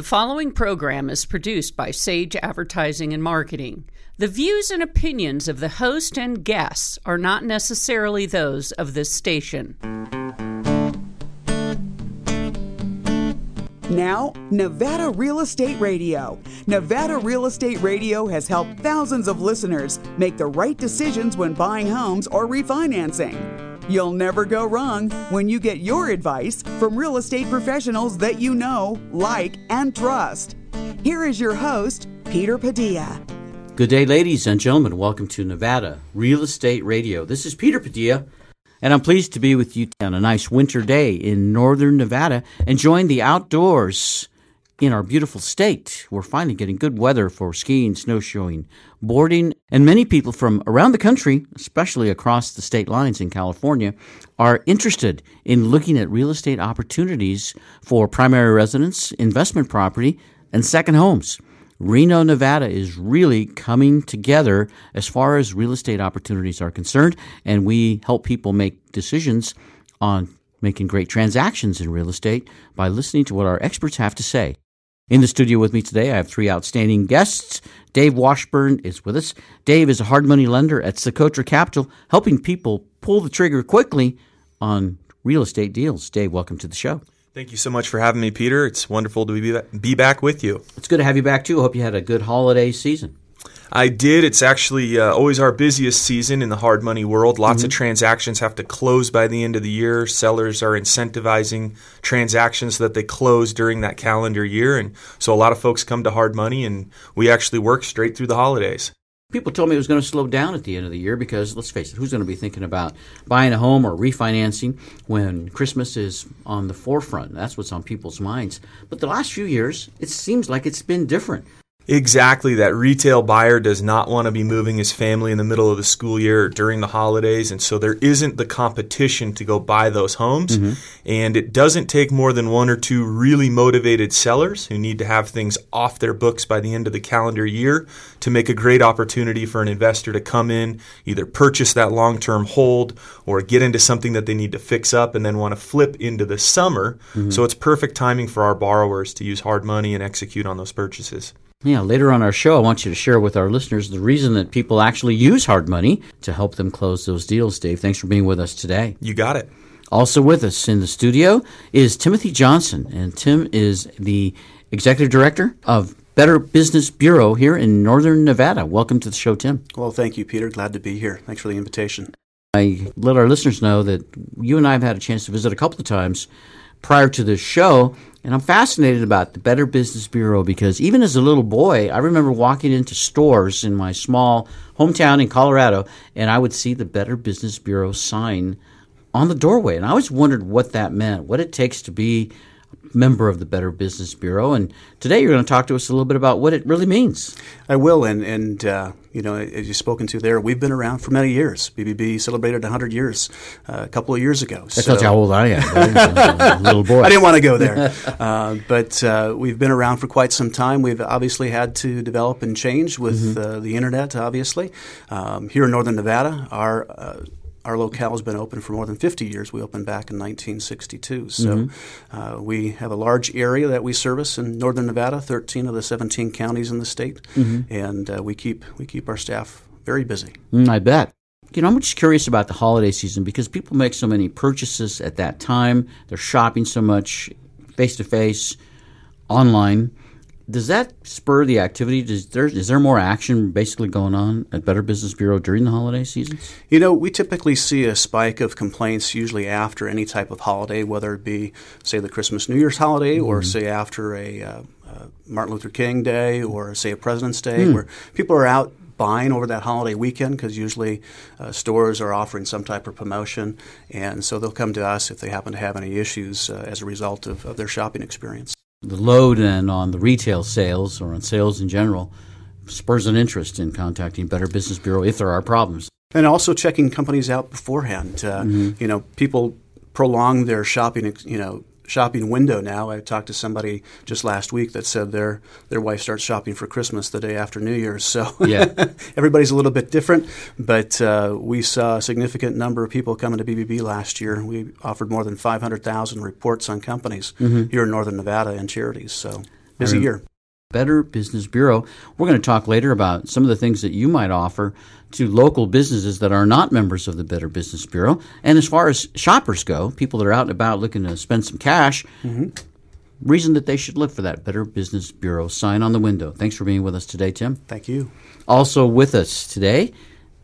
The following program is produced by Sage Advertising and Marketing. The views and opinions of the host and guests are not necessarily those of this station. Now, Nevada Real Estate Radio. Nevada Real Estate Radio has helped thousands of listeners make the right decisions when buying homes or refinancing. You'll never go wrong when you get your advice from real estate professionals that you know, like, and trust. Here is your host, Peter Padilla. Good day, ladies and gentlemen. Welcome to Nevada Real Estate Radio. This is Peter Padilla, and I'm pleased to be with you on a nice winter day in northern Nevada, enjoying the outdoors in our beautiful state. We're finally getting good weather for skiing, snowshoeing, boarding, and many people from around the country, especially across the state lines in California, are interested in looking at real estate opportunities for primary residence, investment property, and second homes. Reno, Nevada is really coming together as far as real estate opportunities are concerned, and we help people make decisions on making great transactions in real estate by listening to what our experts have to say. In the studio with me today, I have three outstanding guests. Dave Washburn is with us. Dave is a hard money lender at Socotra Capital, helping people pull the trigger quickly on real estate deals. Dave, welcome to the show. Thank you so much for having me, Peter. It's wonderful to be, be back with you. It's good to have you back, too. I hope you had a good holiday season. I did. It's actually uh, always our busiest season in the hard money world. Lots mm-hmm. of transactions have to close by the end of the year. Sellers are incentivizing transactions so that they close during that calendar year. And so a lot of folks come to hard money, and we actually work straight through the holidays. People told me it was going to slow down at the end of the year because, let's face it, who's going to be thinking about buying a home or refinancing when Christmas is on the forefront? That's what's on people's minds. But the last few years, it seems like it's been different. Exactly. That retail buyer does not want to be moving his family in the middle of the school year or during the holidays. And so there isn't the competition to go buy those homes. Mm-hmm. And it doesn't take more than one or two really motivated sellers who need to have things off their books by the end of the calendar year to make a great opportunity for an investor to come in, either purchase that long term hold or get into something that they need to fix up and then want to flip into the summer. Mm-hmm. So it's perfect timing for our borrowers to use hard money and execute on those purchases. Yeah, later on our show, I want you to share with our listeners the reason that people actually use hard money to help them close those deals. Dave, thanks for being with us today. You got it. Also with us in the studio is Timothy Johnston, and Tim is the executive director of Better Business Bureau here in Northern Nevada. Welcome to the show, Tim. Well, thank you, Peter. Glad to be here. Thanks for the invitation. I let our listeners know that you and I have had a chance to visit a couple of times prior to this show and I'm fascinated about the Better Business Bureau because even as a little boy, I remember walking into stores in my small hometown in Colorado, and I would see the Better Business Bureau sign on the doorway. And I always wondered what that meant, what it takes to be member of the Better Business Bureau. And today you're going to talk to us a little bit about what it really means. I will. And, and uh, you know, as you've spoken to there, we've been around for many years. BBB celebrated 100 years uh, a couple of years ago. That so. tells you how old I am. little boy. I didn't want to go there. uh, but uh, we've been around for quite some time. We've obviously had to develop and change with mm-hmm. Uh, the internet, obviously. Um, here in Northern Nevada, our uh, our locale has been open for more than 50 years. We opened back in 1962. So mm-hmm. uh, we have a large area that we service in northern Nevada, 13 of the 17 counties in the state, mm-hmm. and uh, we keep we keep our staff very busy. Mm, I bet. You know, I'm just curious about the holiday season because people make so many purchases at that time. They're shopping so much face to face, online does that spur the activity? Does there, is there more action basically going on at Better Business Bureau during the holiday seasons? You know, we typically see a spike of complaints usually after any type of holiday, whether it be, say, the Christmas New Year's holiday mm-hmm. or, say, after a uh, uh, Martin Luther King Day or, say, a President's Day, mm. where people are out buying over that holiday weekend because usually uh, stores are offering some type of promotion, and so they'll come to us if they happen to have any issues uh, as a result of, of their shopping experience the load and on the retail sales or on sales in general spurs an interest in contacting Better Business Bureau if there are problems. And also checking companies out beforehand. Uh, mm-hmm. You know, people prolong their shopping, you know, shopping window now. I talked to somebody just last week that said their their wife starts shopping for Christmas the day after New Year's. So yeah. everybody's a little bit different, but uh, we saw a significant number of people coming to BBB last year. We offered more than 500,000 reports on companies mm-hmm. here in Northern Nevada and charities. So busy year. Better Business Bureau. We're going to talk later about some of the things that you might offer to local businesses that are not members of the Better Business Bureau. And as far as shoppers go, people that are out and about looking to spend some cash, mm-hmm. reason that they should look for that Better Business Bureau sign on the window. Thanks for being with us today, Tim. Thank you. Also with us today,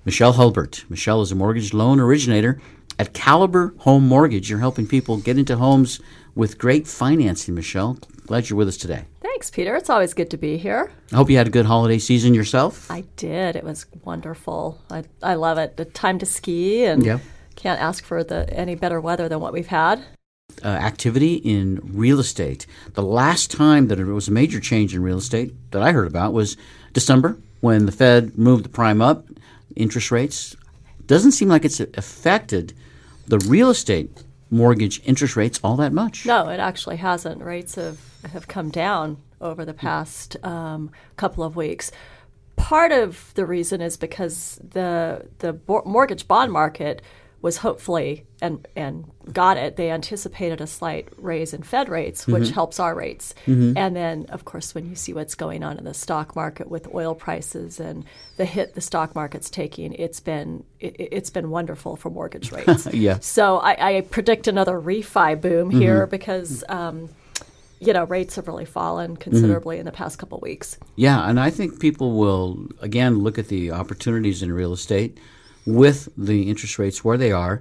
Michelle Hulbert. Michelle is a mortgage loan originator at Caliber Home Mortgage. You're helping people get into homes with great financing, Michelle. Glad you're with us today. Thanks, Peter. It's always good to be here. I hope you had a good holiday season yourself. I did. It was wonderful. I, I love it. The time to ski and Yeah. can't ask for the any better weather than what we've had. uh, activity in real estate. The last time that there was a major change in real estate that I heard about was December when the Fed moved the prime up, interest rates. Doesn't seem like it's affected the real estate mortgage interest rates all that much. No, it actually hasn't. Rates have, have come down over the past um, couple of weeks. Part of the reason is because the the bo- mortgage bond market was hopefully and and got it. They anticipated a slight raise in Fed rates, which mm-hmm. helps our rates. Mm-hmm. And then, of course, when you see what's going on in the stock market with oil prices and the hit the stock market's taking, it's been it, it's been wonderful for mortgage rates. Yeah. So I, I predict another refi boom mm-hmm. here because. Um, you know, rates have really fallen considerably in the past couple weeks. Yeah, and I think people will again look at the opportunities in real estate with the interest rates where they are.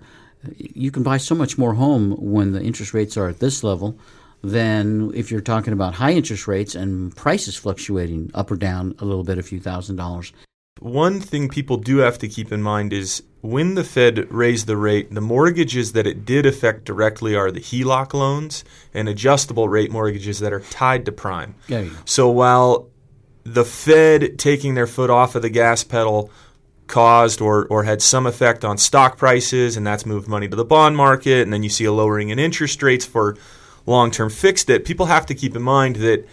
You can buy so much more home when the interest rates are at this level than if you're talking about high interest rates and prices fluctuating up or down a little bit, a few thousand dollars. One thing people do have to keep in mind is when the Fed raised the rate, the mortgages that it did affect directly are the HELOC loans and adjustable rate mortgages that are tied to prime. So while the Fed taking their foot off of the gas pedal caused or, or had some effect on stock prices, and that's moved money to the bond market, and then you see a lowering in interest rates for long term fixed it, people have to keep in mind that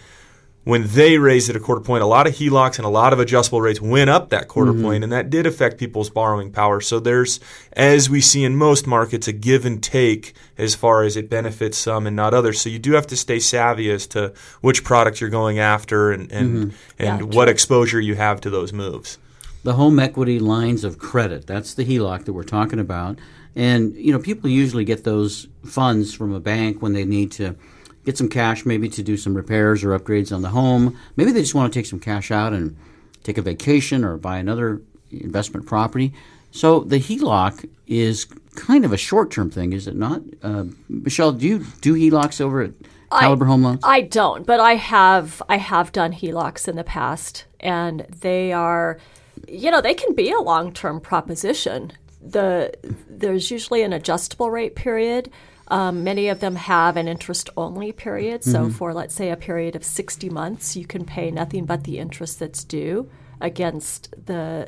when they raised it a quarter point, a lot of HELOCs and a lot of adjustable rates went up that quarter mm-hmm. point, and that did affect people's borrowing power. So there's, as we see in most markets, a give and take as far as it benefits some and not others. So you do have to stay savvy as to which products you're going after and and, mm-hmm. Yeah, and what exposure you have to those moves. The home equity lines of credit, that's the HELOC that we're talking about. And, you know, people usually get those funds from a bank when they need to get some cash, maybe to do some repairs or upgrades on the home. Maybe they just want to take some cash out and take a vacation or buy another investment property. So the HELOC is kind of a short term thing, is it not? Uh, Michelle, do you do HELOCs over at Caliber Home Loans? I don't, but I have I have done HELOCs in the past, and they are, you know, they can be a long term proposition. The there's usually an adjustable rate period. Um, many of them have an interest only period. So for let's say a period of 60 months, you can pay nothing but the interest that's due against the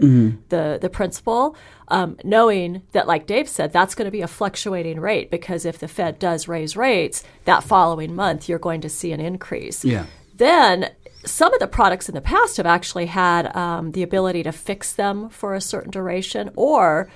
the the principal, um, knowing that, like Dave said, that's going to be a fluctuating rate because if the Fed does raise rates, that following month you're going to see an increase. Yeah. Then some of the products in the past have actually had um, the ability to fix them for a certain duration, or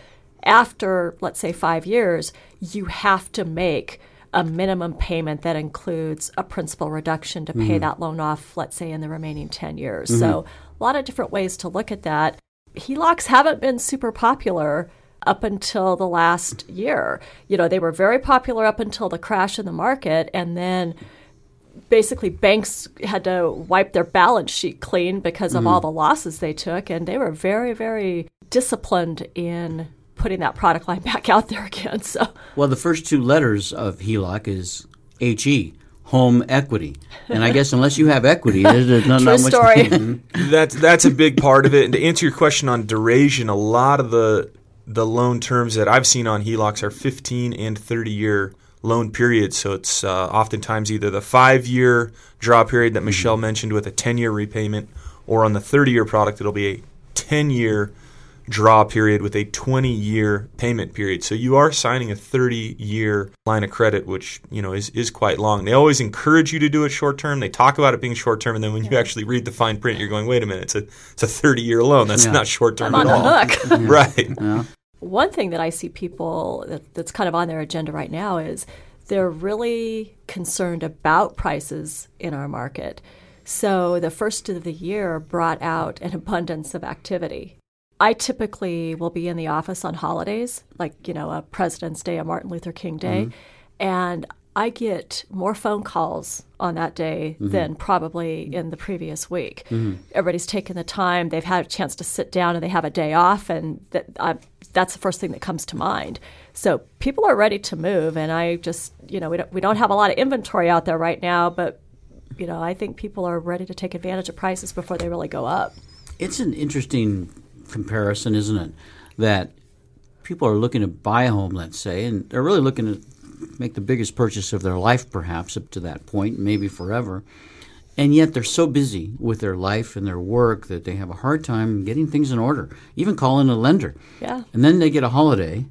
after let's say five years, you have to make a minimum payment that includes a principal reduction to pay that loan off, let's say, in the remaining 10 years. So, a lot of different ways to look at that. HELOCs haven't been super popular up until the last year. You know, they were very popular up until the crash in the market, and then basically banks had to wipe their balance sheet clean because of all mm-hmm. the losses they took, and they were very, very disciplined in putting that product line back out there again. So, Well, the first two letters of HELOC is HE, home equity. And I guess unless you have equity, there's, there's not, True not much. story. That's that's a big part of it. And to answer your question on duration, a lot of the the loan terms that I've seen on HELOCs are 15 and 30 year loan period. So it's uh, oftentimes either the five year draw period that Michelle mentioned with a 10 year repayment, or on the 30 year product, it'll be a 10 year draw period with a 20 year payment period. So you are signing a 30 year line of credit, which you know is, is quite long. They always encourage you to do it short term. They talk about it being short term, and then when you actually read the fine print, you're going, "Wait a minute, it's a it's a 30 year loan. That's Yeah. not short term at on the all." hook. right. One thing that I see people that, that's kind of on their agenda right now is they're really concerned about prices in our market. So the first of the year brought out an abundance of activity. I typically will be in the office on holidays, like, you know, a President's Day, a Martin Luther King Day. Mm-hmm. And I get more phone calls on that day mm-hmm. than probably in the previous week. Mm-hmm. Everybody's taken the time, they've had a chance to sit down and they have a day off, and that, I, that's the first thing that comes to mind. So people are ready to move, and I just, you know, we don't, we don't have a lot of inventory out there right now, but, you know, I think people are ready to take advantage of prices before they really go up. It's an interesting comparison, isn't it? That people are looking to buy a home, let's say, and they're really looking to make the biggest purchase of their life, perhaps up to that point, maybe forever. And yet they're so busy with their life and their work that they have a hard time getting things in order, even calling a lender. Yeah. And then they get a holiday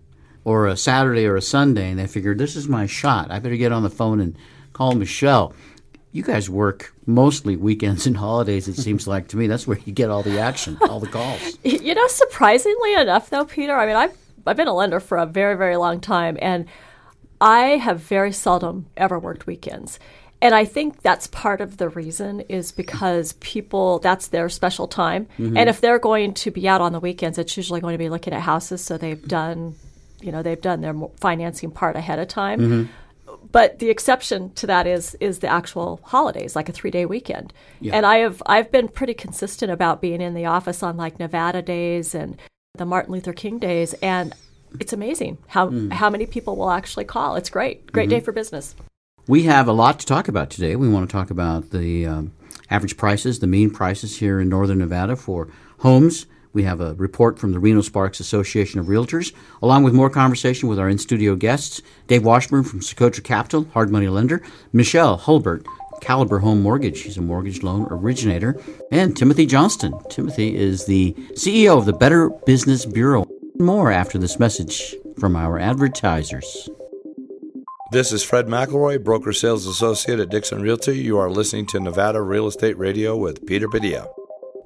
or a Saturday or a Sunday and they figure, this is my shot. I better get on the phone and call Michelle you guys work mostly weekends and holidays. It seems like to me that's where you get all the action, all the calls. You know, surprisingly enough, though, Peter. I mean, I've I've been a lender for a very very long time, and I have very seldom ever worked weekends. And I think that's part of the reason is because people that's their special time, mm-hmm. and if they're going to be out on the weekends, it's usually going to be looking at houses, so they've done, you know, they've done their financing part ahead of time. Mm-hmm but the exception to that is is the actual holidays, like a three day weekend. Yeah. And I have I've been pretty consistent about being in the office on like Nevada days and the Martin Luther King days, and it's amazing how mm. how many people will actually call. It's great, great mm-hmm. day for business. We have a lot to talk about today. We want to talk about the um, average prices, the mean prices here in Northern Nevada for homes we have a report from the Reno Sparks Association of Realtors, along with more conversation with our in studio guests Dave Washburn from Socotra Capital, hard money lender, Michelle Hulbert, Caliber Home Mortgage. She's a mortgage loan originator. And Timothy Johnston. Timothy is the CEO of the Better Business Bureau. More after this message from our advertisers. This is Fred McElroy, Broker Sales Associate at Dickson Realty. You are listening to Nevada Real Estate Radio with Peter Padilla.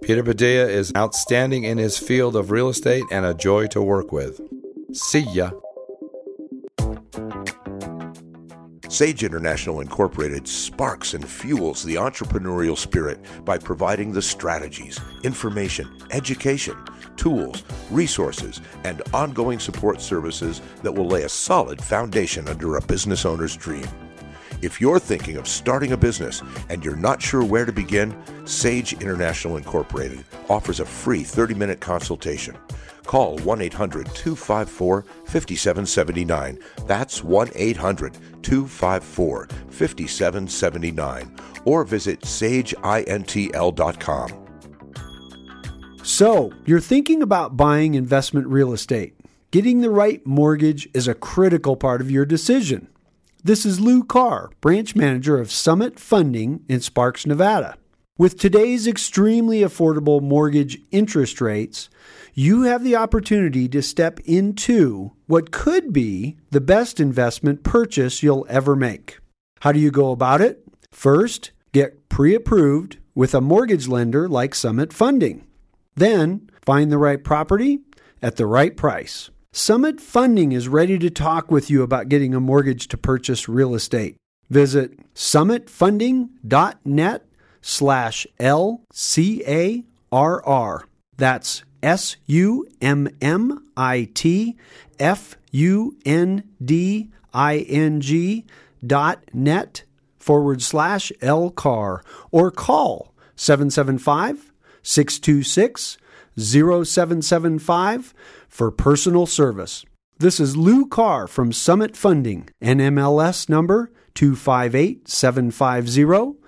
Peter Padilla is outstanding in his field of real estate and a joy to work with. See ya. Sage International Incorporated sparks and fuels the entrepreneurial spirit by providing the strategies, information, education, tools, resources, and ongoing support services that will lay a solid foundation under a business owner's dream. If you're thinking of starting a business and you're not sure where to begin, Sage International Incorporated offers a free 30 minute consultation. Call 1 800 254 5779. That's 1 800 254 5779. Or visit sageintl.com. So, you're thinking about buying investment real estate. Getting the right mortgage is a critical part of your decision. This is Lou Carr, branch manager of Summit Funding in Sparks, Nevada. With today's extremely affordable mortgage interest rates, you have the opportunity to step into what could be the best investment purchase you'll ever make. How do you go about it? First, get pre approved with a mortgage lender like Summit Funding. Then, find the right property at the right price. Summit Funding is ready to talk with you about getting a mortgage to purchase real estate. Visit summitfunding.net slash LCARR. That's S U M M I T F U N D I N G dot net forward slash LCAR or call 775 626 0775 for personal service. This is Lou Carr from Summit Funding, NMLS number 258750,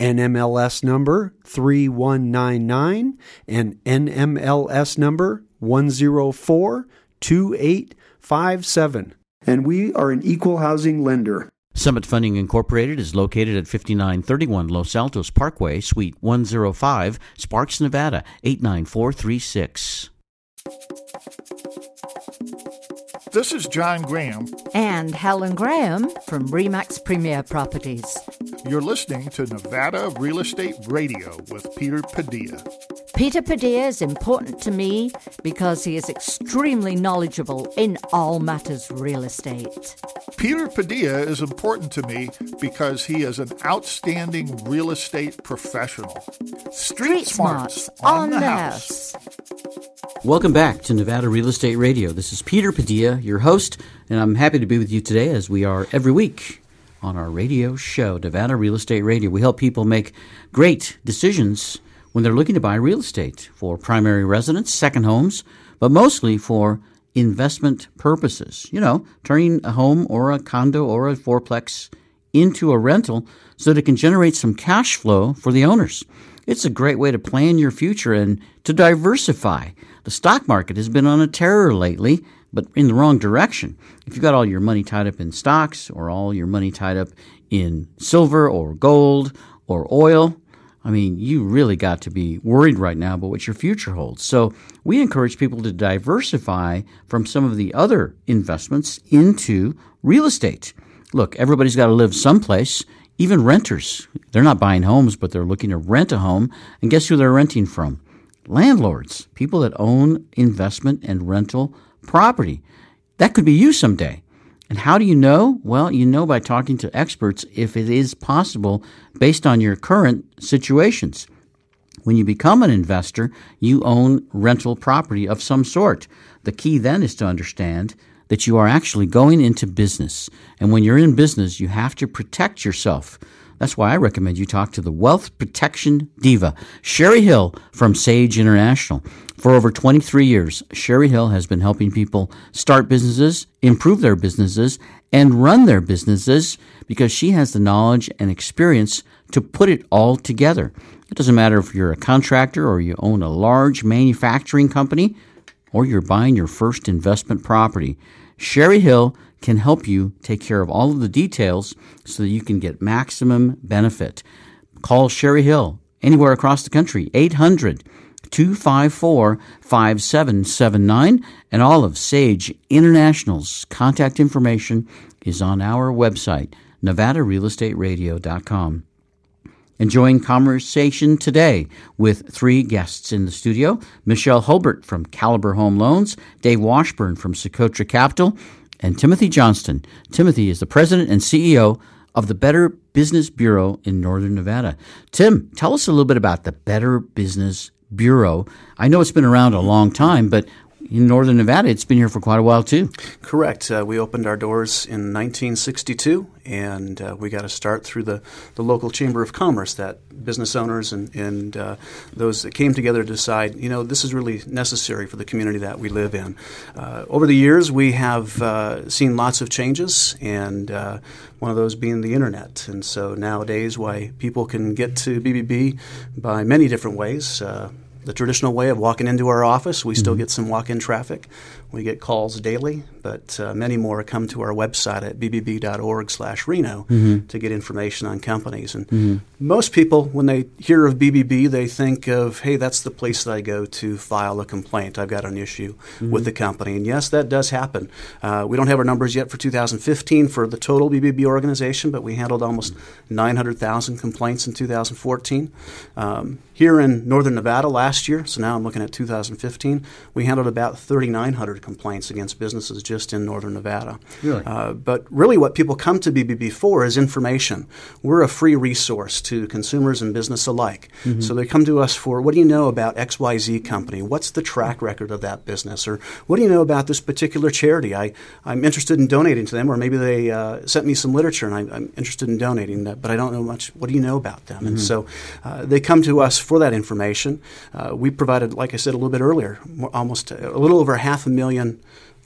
NMLS number 3199, and NMLS number 1042857. And we are an equal housing lender. Summit Funding Incorporated is located at 5931 Los Altos Parkway, Suite 105, Sparks, Nevada 89436. This is John Graham. And Helen Graham from Remax Premier Properties. You're listening to Nevada Real Estate Radio with Peter Padilla. Peter Padilla is important to me because he is extremely knowledgeable in all matters real estate. Peter Padilla is important to me because he is an outstanding real estate professional. Street, Street smarts, smarts on, on the the house. Welcome back to Nevada Real Estate Radio. This is Peter Padilla, your host, and I'm happy to be with you today as we are every week on our radio show, Nevada Real Estate Radio. We help people make great decisions when they're looking to buy real estate for primary residence, second homes, but mostly for investment purposes. You know, turning a home or a condo or a fourplex into a rental so that it can generate some cash flow for the owners. It's a great way to plan your future and to diversify. The stock market has been on a terror lately, but in the wrong direction. If you've got all your money tied up in stocks or all your money tied up in silver or gold or oil, I mean, you really got to be worried right now about what your future holds. So, we encourage people to diversify from some of the other investments into real estate. Look, everybody's got to live someplace. Even renters, they're not buying homes, but they're looking to rent a home. And guess who they're renting from? Landlords, people that own investment and rental property. That could be you someday. And how do you know? Well, you know by talking to experts if it is possible based on your current situations. When you become an investor, you own rental property of some sort. The key then is to understand that you are actually going into business. And when you're in business, you have to protect yourself. That's why I recommend you talk to the wealth protection diva, Cheri Hill from Sage International. For over 23 years, Cheri Hill has been helping people start businesses, improve their businesses, and run their businesses because she has the knowledge and experience to put it all together. It doesn't matter if you're a contractor or you own a large manufacturing company or you're buying your first investment property. Cheri Hill can help you take care of all of the details so that you can get maximum benefit. Call Cheri Hill anywhere across the country, 800 254 5779, and all of Sage International's contact information is on our website, nevadarealestateradio.com. Enjoying conversation today with three guests in the studio Michelle Hulbert from Caliber Home Loans, Dave Washburn from Socotra Capital, and Timothy Johnston. Timothy is the president and CEO of the Better Business Bureau in Northern Nevada. Tim, tell us a little bit about the Better Business Bureau. I know it's been around a long time, but in Northern Nevada, it's been here for quite a while too. Correct. Uh, we opened our doors in 1962, and uh, we got to start through the, the local Chamber of Commerce that business owners and, and uh, those that came together to decide, you know, this is really necessary for the community that we live in. Uh, over the years, we have uh, seen lots of changes, and uh, one of those being the internet. And so nowadays, why people can get to BBB by many different ways the traditional way of walking into our office. We still mm-hmm. get some walk in traffic. We get calls daily, but uh, many more come to our website at bbb.org slash Reno Mm-hmm. to get information on companies. And most people, when they hear of BBB, they think of, hey, that's the place that I go to file a complaint. I've got an issue with the company. And yes, that does happen. Uh, we don't have our numbers yet for 2015 for the total BBB organization, but we handled almost 900,000 complaints in 2014. Um, here in Northern Nevada last year, so now I'm looking at 2015, we handled about 3,900 complaints against businesses just in Northern Nevada. Really? Uh, but really, what people come to BBB for is information. We're a free resource to consumers and business alike. So they come to us for what do you know about XYZ company? What's the track record of that business? Or what do you know about this particular charity? I, I'm interested in donating to them, or maybe they uh, sent me some literature and I'm, I'm interested in donating that, but I don't know much. What do you know about them? And so uh, they come to us for that information. Uh, we provided, like I said a little bit earlier, almost a little over half a million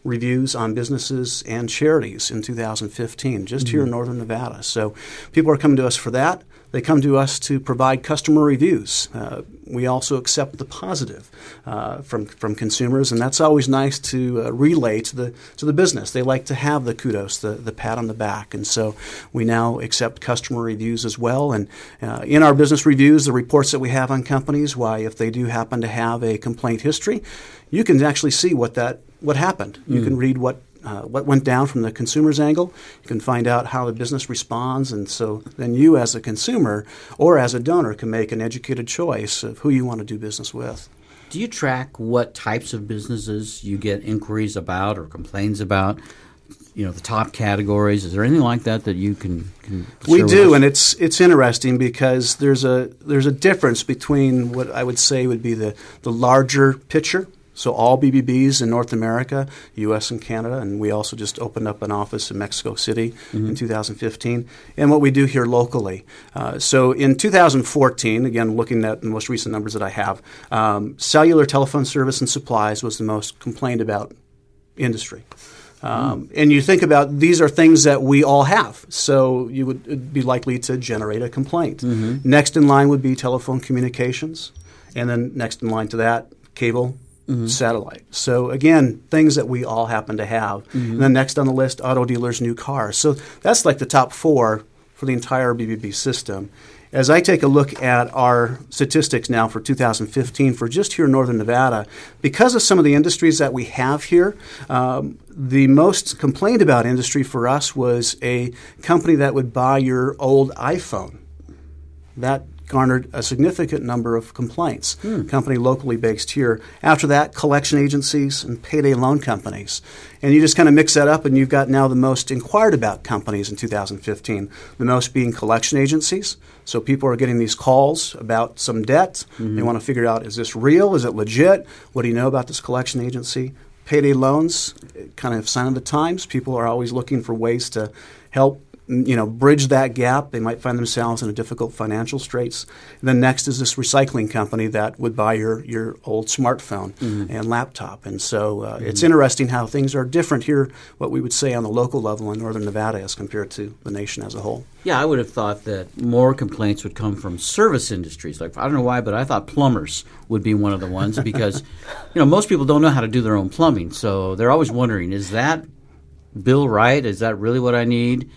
reviews on businesses and charities in 2015, just here in Northern Nevada. So people are coming to us for that. They come to us to provide customer reviews. Uh, we also accept the positive uh, from from consumers, and that's always nice to uh, relay to the to the business. They like to have the kudos, the the pat on the back, and so we now accept customer reviews as well. And uh, in our business reviews, the reports that we have on companies, why if they do happen to have a complaint history, you can actually see what that what happened. You can read what uh, what went down from the consumer's angle. You can find out how the business responds, and so then you, as a consumer or as a donor, can make an educated choice of who you want to do business with. Do you track what types of businesses you get inquiries about or complaints about? You know, the top categories. Is there anything like that that you can? can we do, and it's it's interesting because there's a there's a difference between what I would say would be the the larger picture. So all BBBs in North America, U.S. and Canada, and we also just opened up an office in Mexico City in 2015. And what we do here locally. Uh, so in 2014, again looking at the most recent numbers that I have, um, cellular telephone service and supplies was the most complained about industry. Um, and you think about these are things that we all have, so you would be likely to generate a complaint. Next in line would be telephone communications, and then next in line to that, cable, satellite. So again, things that we all happen to have. And then next on the list, auto dealers, new cars. So that's like the top four for the entire BBB system. As I take a look at our statistics now for 2015 for just here in Northern Nevada, because of some of the industries that we have here, um, the most complained about industry for us was a company that would buy your old iPhone. That garnered a significant number of complaints. Hmm. Company locally based here. After that, collection agencies and payday loan companies. And you just kind of mix that up, and you've got now the most inquired about companies in 2015. The most being collection agencies. So people are getting these calls about some debt. They mm-hmm. want to figure out is this real? Is it legit? What do you know about this collection agency? Payday loans, eh, kind of sign of the times. People are always looking for ways to help you know, bridge that gap. They might find themselves in a difficult financial straits. And then next is this recycling company that would buy your, your old smartphone and laptop. And so uh, it's interesting how things are different here, what we would say on the local level in northern Nevada as compared to the nation as a whole. Yeah, I would have thought that more complaints would come from service industries. Like I don't know why, but I thought plumbers would be one of the ones because you know most people don't know how to do their own plumbing, so they're always wondering: is that bill right? Is that really what I need?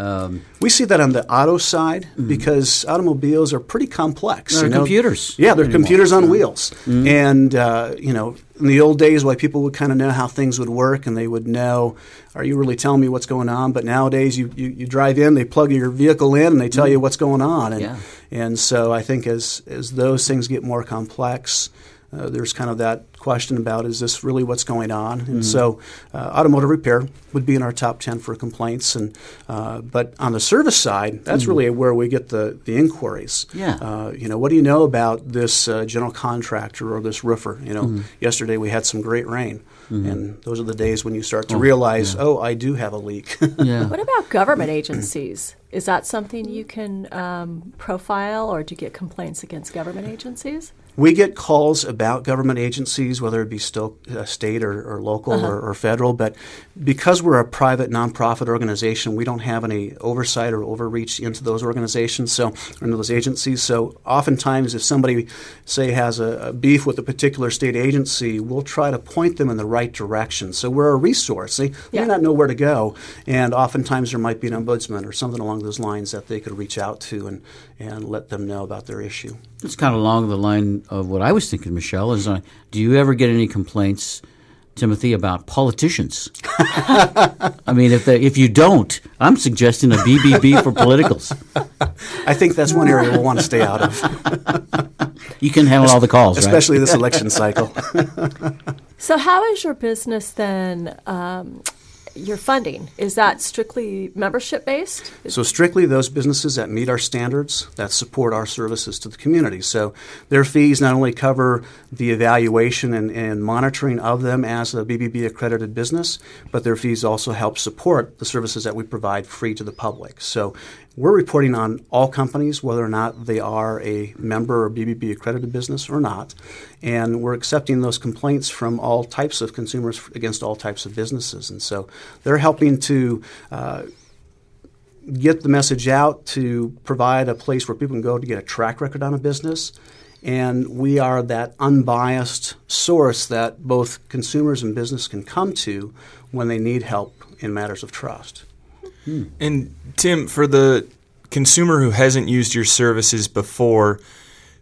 Um, We see that on the auto side because automobiles are pretty complex. They're you know. computers Yeah, they're anymore. computers on wheels. And, uh, you know, in the old days, why people would kind of know how things would work and they would know, are you really telling me what's going on? But nowadays, you, you, you drive in, they plug your vehicle in, and they tell you what's going on. And, Yeah. and so I think as, as those things get more complex, uh, there's kind of that question about is this really what's going on? And so, uh, automotive repair would be in our top ten for complaints, and uh, but on the service side, that's really where we get the the inquiries. Yeah. Uh, you know, what do you know about this uh, general contractor or this roofer? You know, yesterday we had some great rain. And those are the days when you start to realize, oh, I do have a leak. yeah. What about government agencies? Is that something you can um, profile, or do you get complaints against government agencies? We get calls about government agencies, whether it be still uh, state or, or local or, or federal, but because we're a private nonprofit organization, we don't have any oversight or overreach into those organizations, so into those agencies. So oftentimes, if somebody say has a, a beef with a particular state agency, we'll try to point them in the right direction. So we're a resource. They Yeah. may not know where to go, and oftentimes there might be an ombudsman or something along those lines that they could reach out to and, and let them know about their issue. It's kind of along the line of what I was thinking, Michelle. Is uh, do you ever get any complaints, Timothy, about politicians? I mean, if they, if you don't, I'm suggesting a BBB for politicals. I think that's one area we'll want to stay out of. You can handle all the calls, right? especially this election cycle. So, how is your business then? Um, your funding is that strictly membership based? so strictly those businesses that meet our standards that support our services to the community. So their fees not only cover the evaluation and, and monitoring of them as a BBB accredited business, but their fees also help support the services that we provide free to the public. So we're reporting on all companies, whether or not they are a member or BBB accredited business or not, and we're accepting those complaints from all types of consumers against all types of businesses. And so they're helping to uh, get the message out to provide a place where people can go to get a track record on a business. And we are that unbiased source that both consumers and business can come to when they need help in matters of trust. And Tim, for the consumer who hasn't used your services before,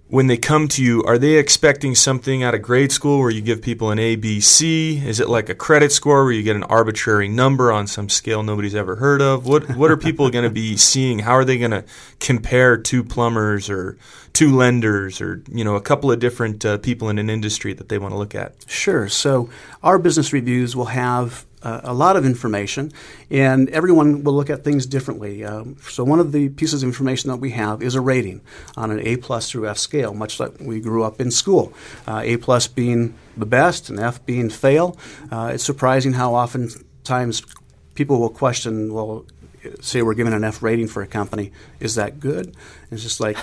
when they come to you, are they expecting something out of grade school where you give people an A, B, C? Is it like a credit score where you get an arbitrary number on some scale nobody's ever heard of? What what are people going to be seeing? How are they going to compare two plumbers or two lenders or you know a couple of different uh, people in an industry that they want to look at? Sure. So our business reviews will have a lot of information, and everyone will look at things differently. Um, so one of the pieces of information that we have is a rating on an A plus through F scale, much like we grew up in school. Uh, a plus being the best and F being fail. Uh, it's surprising how often times people will question, well, say we're giving an F rating for a company, is that good? It's just like,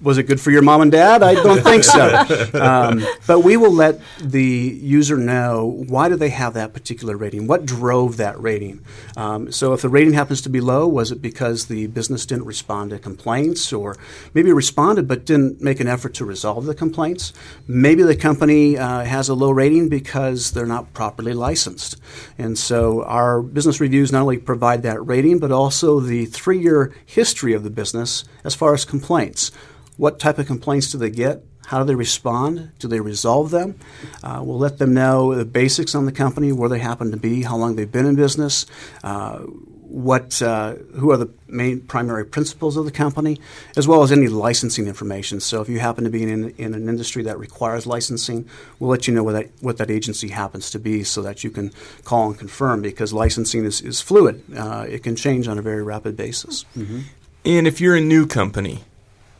was it good for your mom and dad? I don't think so. Um, but we will let the user know why do they have that particular rating? What drove that rating? Um, so if the rating happens to be low, was it because the business didn't respond to complaints, or maybe responded but didn't make an effort to resolve the complaints? Maybe the company uh, has a low rating because they're not properly licensed. And so our business reviews not only provide that rating, but also the three-year history of the business as far as complaints. What type of complaints do they get? How do they respond? Do they resolve them? Uh, we'll let them know the basics on the company, where they happen to be, how long they've been in business, uh, what, uh, who are the main primary principals of the company, as well as any licensing information. So if you happen to be in, in an industry that requires licensing, we'll let you know what that, what that agency happens to be so that you can call and confirm because licensing is, is fluid. Uh, it can change on a very rapid basis. Mm-hmm. And if you're a new company,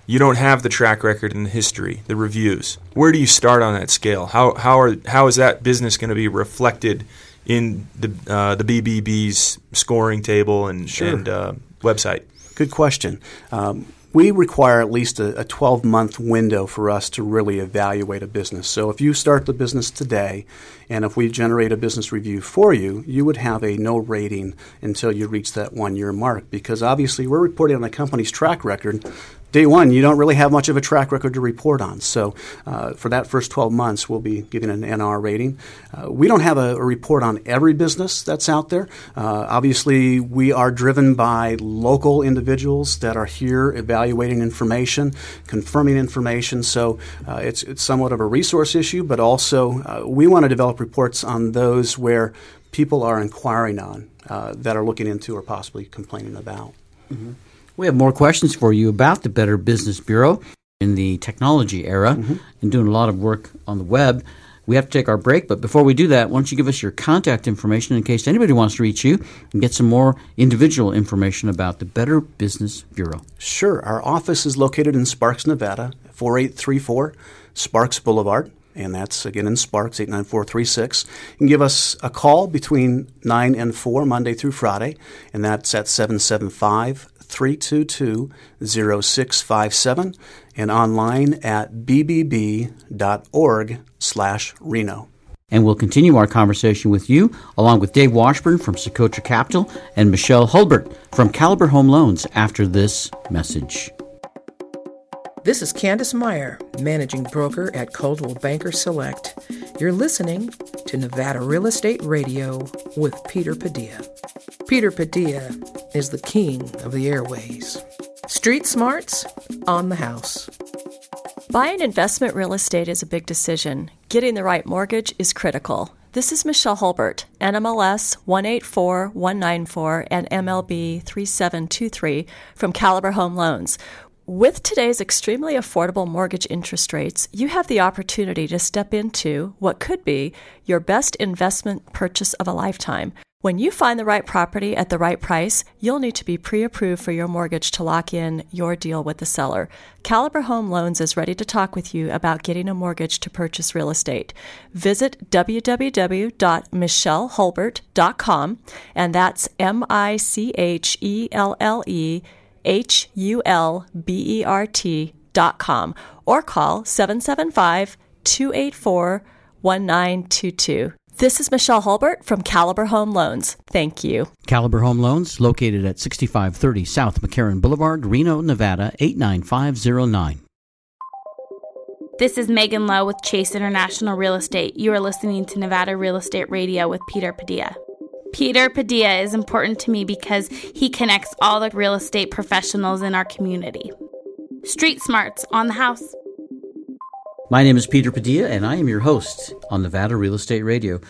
you don't have the track record and the history, the reviews. Where do you start on that scale? How how are how is that business going to be reflected in the uh, the BBB's scoring table and, Sure. and uh, website? Good question. Um, we require at least a, a 12 month window for us to really evaluate a business. So if you start the business today, and if we generate a business review for you, you would have a no rating until you reach that one year mark because obviously we're reporting on a company's track record. Day one, you don't really have much of a track record to report on. So, uh, for that first 12 months, we'll be giving an NR rating. Uh, we don't have a, a report on every business that's out there. Uh, obviously, we are driven by local individuals that are here evaluating information, confirming information. So, uh, it's, it's somewhat of a resource issue, but also uh, we want to develop reports on those where people are inquiring on uh, that are looking into or possibly complaining about. We have more questions for you about the Better Business Bureau in the technology era mm-hmm. and doing a lot of work on the web. We have to take our break, but before we do that, why don't you give us your contact information in case anybody wants to reach you and get some more individual information about the Better Business Bureau? Sure. Our office is located in Sparks, Nevada, 4834 Sparks Boulevard. And that's again in Sparks, 89436. You can give us a call between 9 and 4, Monday through Friday, and that's at 775 322 0657 and online at bbb.org slash Reno. And we'll continue our conversation with you, along with Dave Washburn from Socotra Capital and Michelle Hulbert from Caliber Home Loans after this message. This is Candace Meyer, managing broker at Coldwell Banker Select. You're listening to Nevada Real Estate Radio with Peter Padilla. Peter Padilla is the king of the airways. Street smarts on the house. Buying investment real estate is a big decision. Getting the right mortgage is critical. This is Michelle Hulbert, NMLS 184194 and MLB 3723 from Caliber Home Loans. With today's extremely affordable mortgage interest rates, you have the opportunity to step into what could be your best investment purchase of a lifetime. When you find the right property at the right price, you'll need to be pre approved for your mortgage to lock in your deal with the seller. Caliber Home Loans is ready to talk with you about getting a mortgage to purchase real estate. Visit www.michellehulbert.com, and that's M I C H E L L E H U L B E R T dot com, or call 775 284 1922. This is Michelle Hulbert from Caliber Home Loans. Thank you. Caliber Home Loans, located at 6530 South McCarran Boulevard, Reno, Nevada, 89509. This is Megan Lowe with Chase International Real Estate. You are listening to Nevada Real Estate Radio with Peter Padilla. Peter Padilla is important to me because he connects all the real estate professionals in our community. Street smarts on the house. My name is Peter Padilla, and I am your host on Nevada Real Estate Radio.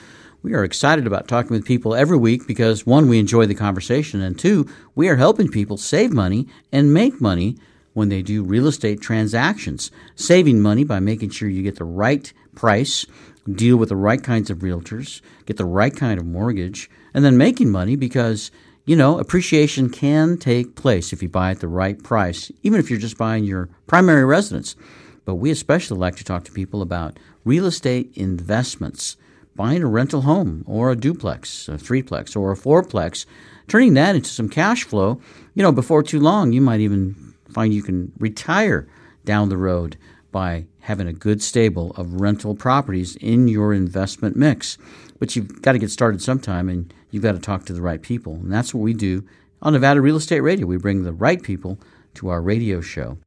We are excited about talking with people every week because, one, we enjoy the conversation, and two, we are helping people save money and make money when they do real estate transactions. Saving money by making sure you get the right price, deal with the right kinds of realtors, get the right kind of mortgage, and then making money because, you know, appreciation can take place if you buy at the right price, even if you're just buying your primary residence. But we especially like to talk to people about real estate investments buying a rental home or a duplex, a threeplex, or a fourplex, turning that into some cash flow, you know, before too long, you might even find you can retire down the road by having a good stable of rental properties in your investment mix. But you've got to get started sometime and you've got to talk to the right people. And that's what we do on Nevada Real Estate Radio. We bring the right people to our radio show.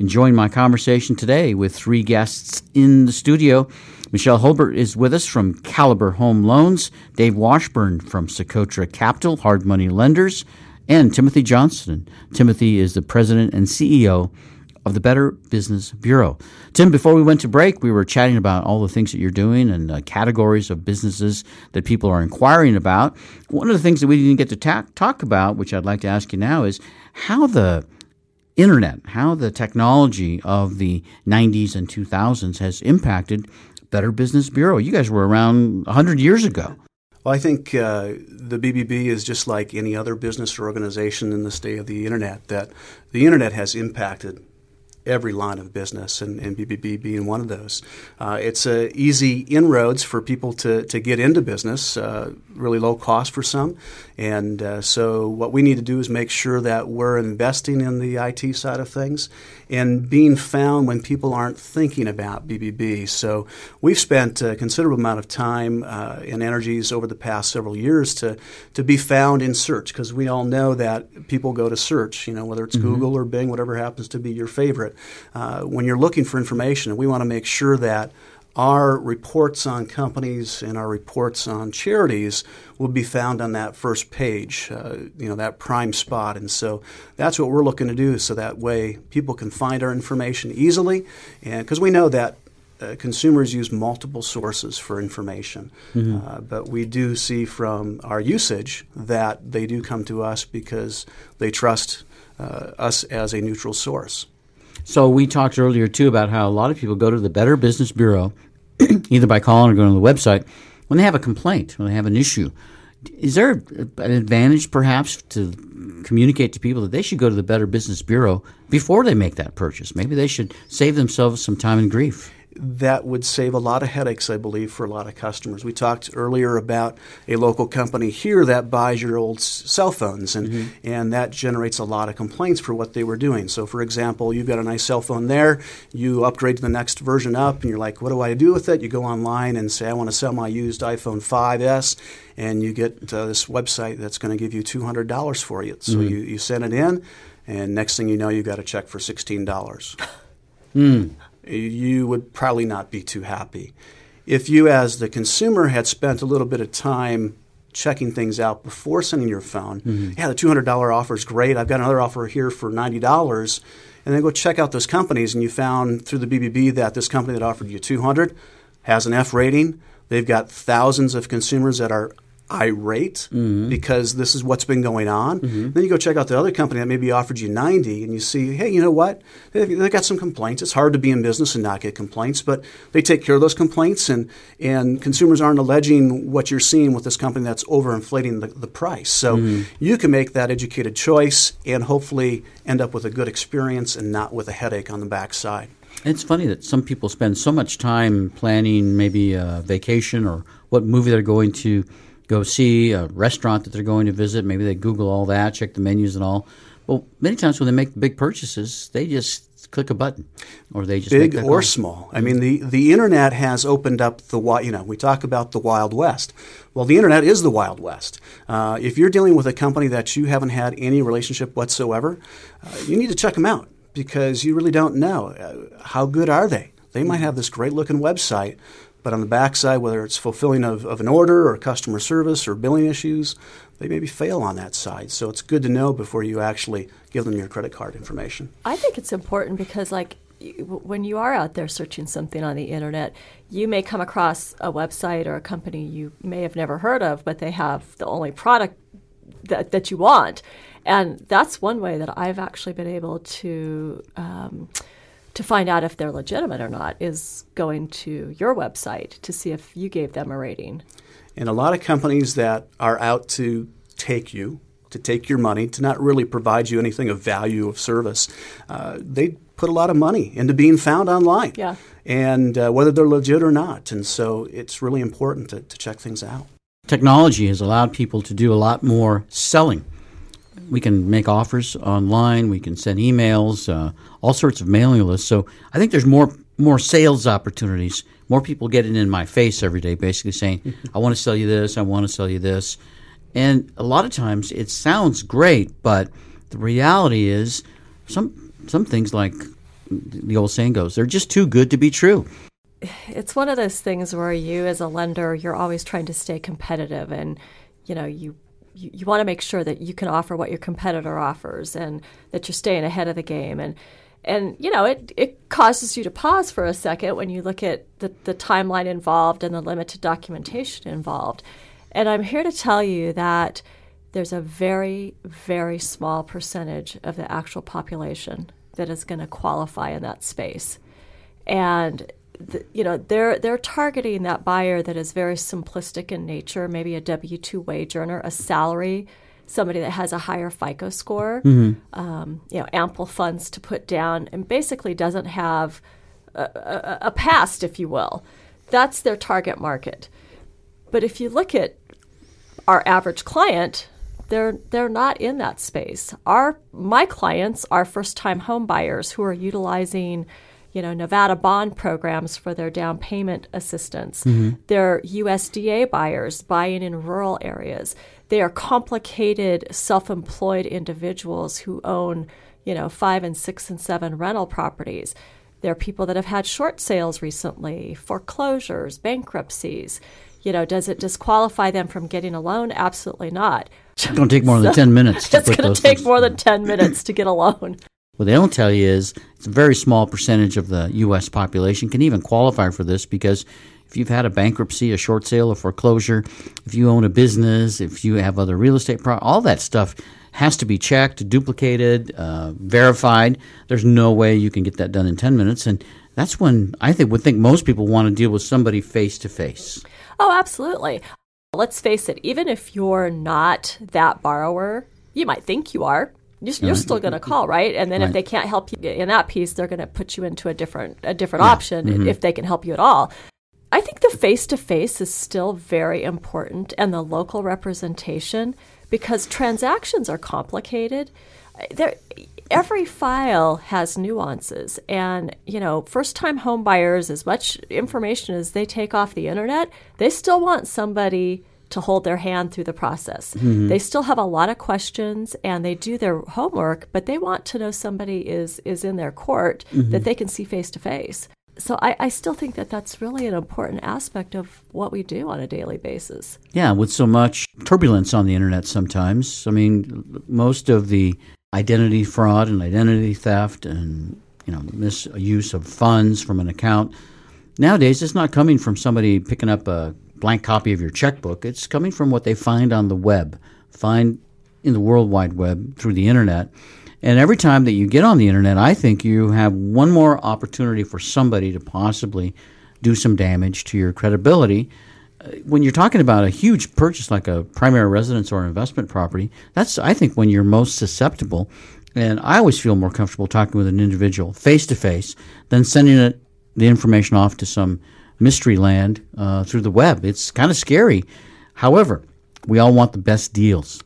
Enjoying my conversation today with three guests in the studio. Michelle Hulbert is with us from Caliber Home Loans, Dave Washburn from Socotra Capital, Hard Money Lenders, and Timothy Johnston. Timothy is the president and CEO of the Better Business Bureau. Tim, before we went to break, we were chatting about all the things that you're doing and categories of businesses that people are inquiring about. One of the things that we didn't get to ta- talk about, which I'd like to ask you now, is how the internet, how the technology of the 90s and 2000s has impacted Better Business Bureau. You guys were around 100 years ago. Well, I think uh, the BBB is just like any other business or organization in this day of the internet, that the internet has impacted every line of business, and, and BBB being one of those. Uh, it's uh, easy inroads for people to, to get into business, uh, really low cost for some. And uh, so, what we need to do is make sure that we're investing in the IT side of things and being found when people aren't thinking about BBB. So, we've spent a considerable amount of time uh, and energies over the past several years to, to be found in search because we all know that people go to search, you know, whether it's mm-hmm. Google or Bing, whatever happens to be your favorite. Uh, when you're looking for information, And we want to make sure that our reports on companies and our reports on charities will be found on that first page, uh, you know, that prime spot. And so that's what we're looking to do so that way people can find our information easily. And because we know that uh, consumers use multiple sources for information. Mm-hmm. Uh, but we do see from our usage that they do come to us because they trust uh, us as a neutral source. So we talked earlier too about how a lot of people go to the Better Business Bureau either by calling or going to the website when they have a complaint, when they have an issue. Is there an advantage perhaps to communicate to people that they should go to the Better Business Bureau before they make that purchase? Maybe they should save themselves some time and grief that would save a lot of headaches, I believe, for a lot of customers. We talked earlier about a local company here that buys your old cell phones, and, mm-hmm. and that generates a lot of complaints for what they were doing. So, for example, you've got a nice cell phone there, you upgrade to the next version up, and you're like, what do I do with it? You go online and say, I want to sell my used iPhone 5S, and you get uh, this website that's going to give you $200 for you. So, mm-hmm. you, you send it in, and next thing you know, you've got a check for $16. Mm you would probably not be too happy. If you, as the consumer, had spent a little bit of time checking things out before sending your phone, mm-hmm. yeah, the $200 offer is great. I've got another offer here for $90. And then go check out those companies, and you found through the BBB that this company that offered you 200 has an F rating. They've got thousands of consumers that are irate mm-hmm. because this is what's been going on. Mm-hmm. Then you go check out the other company that maybe offered you 90 and you see, hey, you know what? They've, they've, got some complaints. It's hard to be in business and not get complaints, but they take care of those complaints and, and consumers aren't alleging what you're seeing with this company that's overinflating the, the price. So mm-hmm. you can make that educated choice and hopefully end up with a good experience and not with a headache on the backside. It's funny that some people spend so much time planning maybe a vacation or what movie they're going to go see a restaurant that they're going to visit. Maybe they Google all that, check the menus and all. Well, many times when they make big purchases, they just click a button, or they just big or call. small. I mean, the the internet has opened up the you know we talk about the wild west. Well, the internet is the wild west. Uh, if you're dealing with a company that you haven't had any relationship whatsoever, uh, you need to check them out because you really don't know uh, how good are they. They might have this great looking website, but on the backside, whether it's fulfilling of, of an order or customer service or billing issues, they maybe fail on that side. So it's good to know before you actually give them your credit card information. I think it's important because, like, when you are out there searching something on the internet, you may come across a website or a company you may have never heard of, but they have the only product that, that you want. And that's one way that I've actually been able to um, to find out if they're legitimate or not is going to your website to see if you gave them a rating. And a lot of companies that are out to take you, to take your money, to not really provide you anything of value of service, uh, they put a lot of money into being found online. Yeah. And uh, whether they're legit or not. And so it's really important to, to check things out. Technology has allowed people to do a lot more selling. We can make offers online. We can send emails, uh, all sorts of mailing lists. So I think there's more more sales opportunities. More people getting in my face every day, basically saying, "I want to sell you this. I want to sell you this." And a lot of times it sounds great, but the reality is some some things like the old saying goes, they're just too good to be true. It's one of those things where you as a lender, you're always trying to stay competitive and you know, you you, you want to make sure that you can offer what your competitor offers and that you're staying ahead of the game. And and you know it, it causes you to pause for a second when you look at the, the timeline involved and the limited documentation involved. And i'm here to tell you that there's a very very small percentage of the actual population that is going to qualify in that space. And the, you know they're they're targeting that buyer that is very simplistic in nature maybe a w2 wage earner a salary somebody that has a higher FICO score, Mhm. um, you know, ample funds to put down, and basically doesn't have a, a, a past, if you will. That's their target market. But if you look at our average client, they're they're not in that space. Our my clients are first time home buyers who are utilizing, you know, Nevada bond programs for their down payment assistance. Mhm. They're USDA buyers buying in rural areas. They are complicated self-employed individuals who own, you know, five and six and seven rental properties. There are people that have had short sales recently, foreclosures, bankruptcies. You know, does it disqualify them from getting a loan? Absolutely not. It's going to take more than 10 minutes to it's going to take things- more than 10 minutes to get a loan. What they don't tell you is it's a very small percentage of the U.S. population can even qualify for this because if you've had a bankruptcy, a short sale, a foreclosure, if you own a business, if you have other real estate, pro- all that stuff has to be checked, duplicated, uh, verified. There's no way you can get that done in 10 minutes. And that's when I think would think most people want to deal with somebody face to face. Oh, absolutely. Let's face it, even if you're not that borrower, you might think you are. You're, you're still going to call, right? And then if they can't help you in that piece, they're going to put you into a different a different Yeah. option Mhm. if they can help you at all. I think the face to face is still very important and the local representation because transactions are complicated. There, every file has nuances and you know first time home buyers as much information as they take off the internet they still want somebody to hold their hand through the process Mhm. they still have a lot of questions and they do their homework but they want to know somebody is is in their court Mhm. that they can see face to face so I, I still think that that's really an important aspect of what we do on a daily basis Yeah, with so much turbulence on the internet sometimes. I mean, most of the identity fraud and identity theft and, you know, misuse of funds from an account nowadays it's not coming from somebody picking up a blank copy of your checkbook. It's coming from what they find on the web, find in the World Wide Web through the internet. And every time that you get on the internet, I think you have one more opportunity for somebody to possibly do some damage to your credibility uh, when you're talking about a huge purchase like a primary residence or investment property, that's I think when you're most susceptible. And I always feel more comfortable talking with an individual face to face than sending it the information off to some mystery land uh, through the web. It's kind of scary. However, we all want the best deals.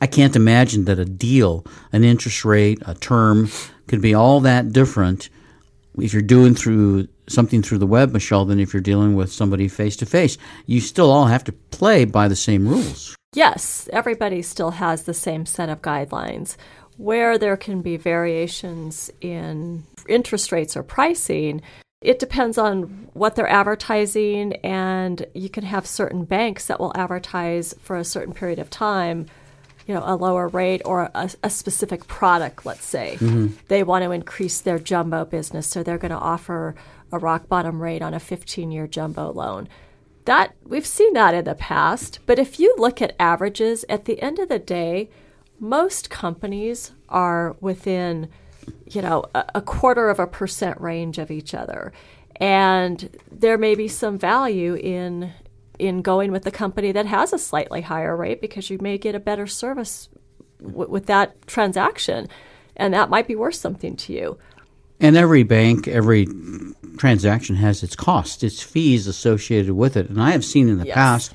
I can't imagine that a deal, an interest rate, a term could be all that different if you're doing through something through the web, Michelle, than if you're dealing with somebody face to face. You still all have to play by the same rules. Yes, everybody still has the same set of guidelines. Where there can be variations in interest rates or pricing, it depends on what they're advertising, and you can have certain banks that will advertise for a certain period of time you know, a lower rate or a, a specific product, let's say. Mm-hmm. They want to increase their jumbo business, so they're going to offer a rock bottom rate on a 15 year jumbo loan. That we've seen that in the past, but if you look at averages, at the end of the day, most companies are within, you know, a, quarter of a percent range of each other, and there may be some value in in going with the company that has a slightly higher rate because you may get a better service w- with that transaction, and that might be worth something to you. And every bank, every transaction has its cost, its fees associated with it. And I have seen in the Yes. past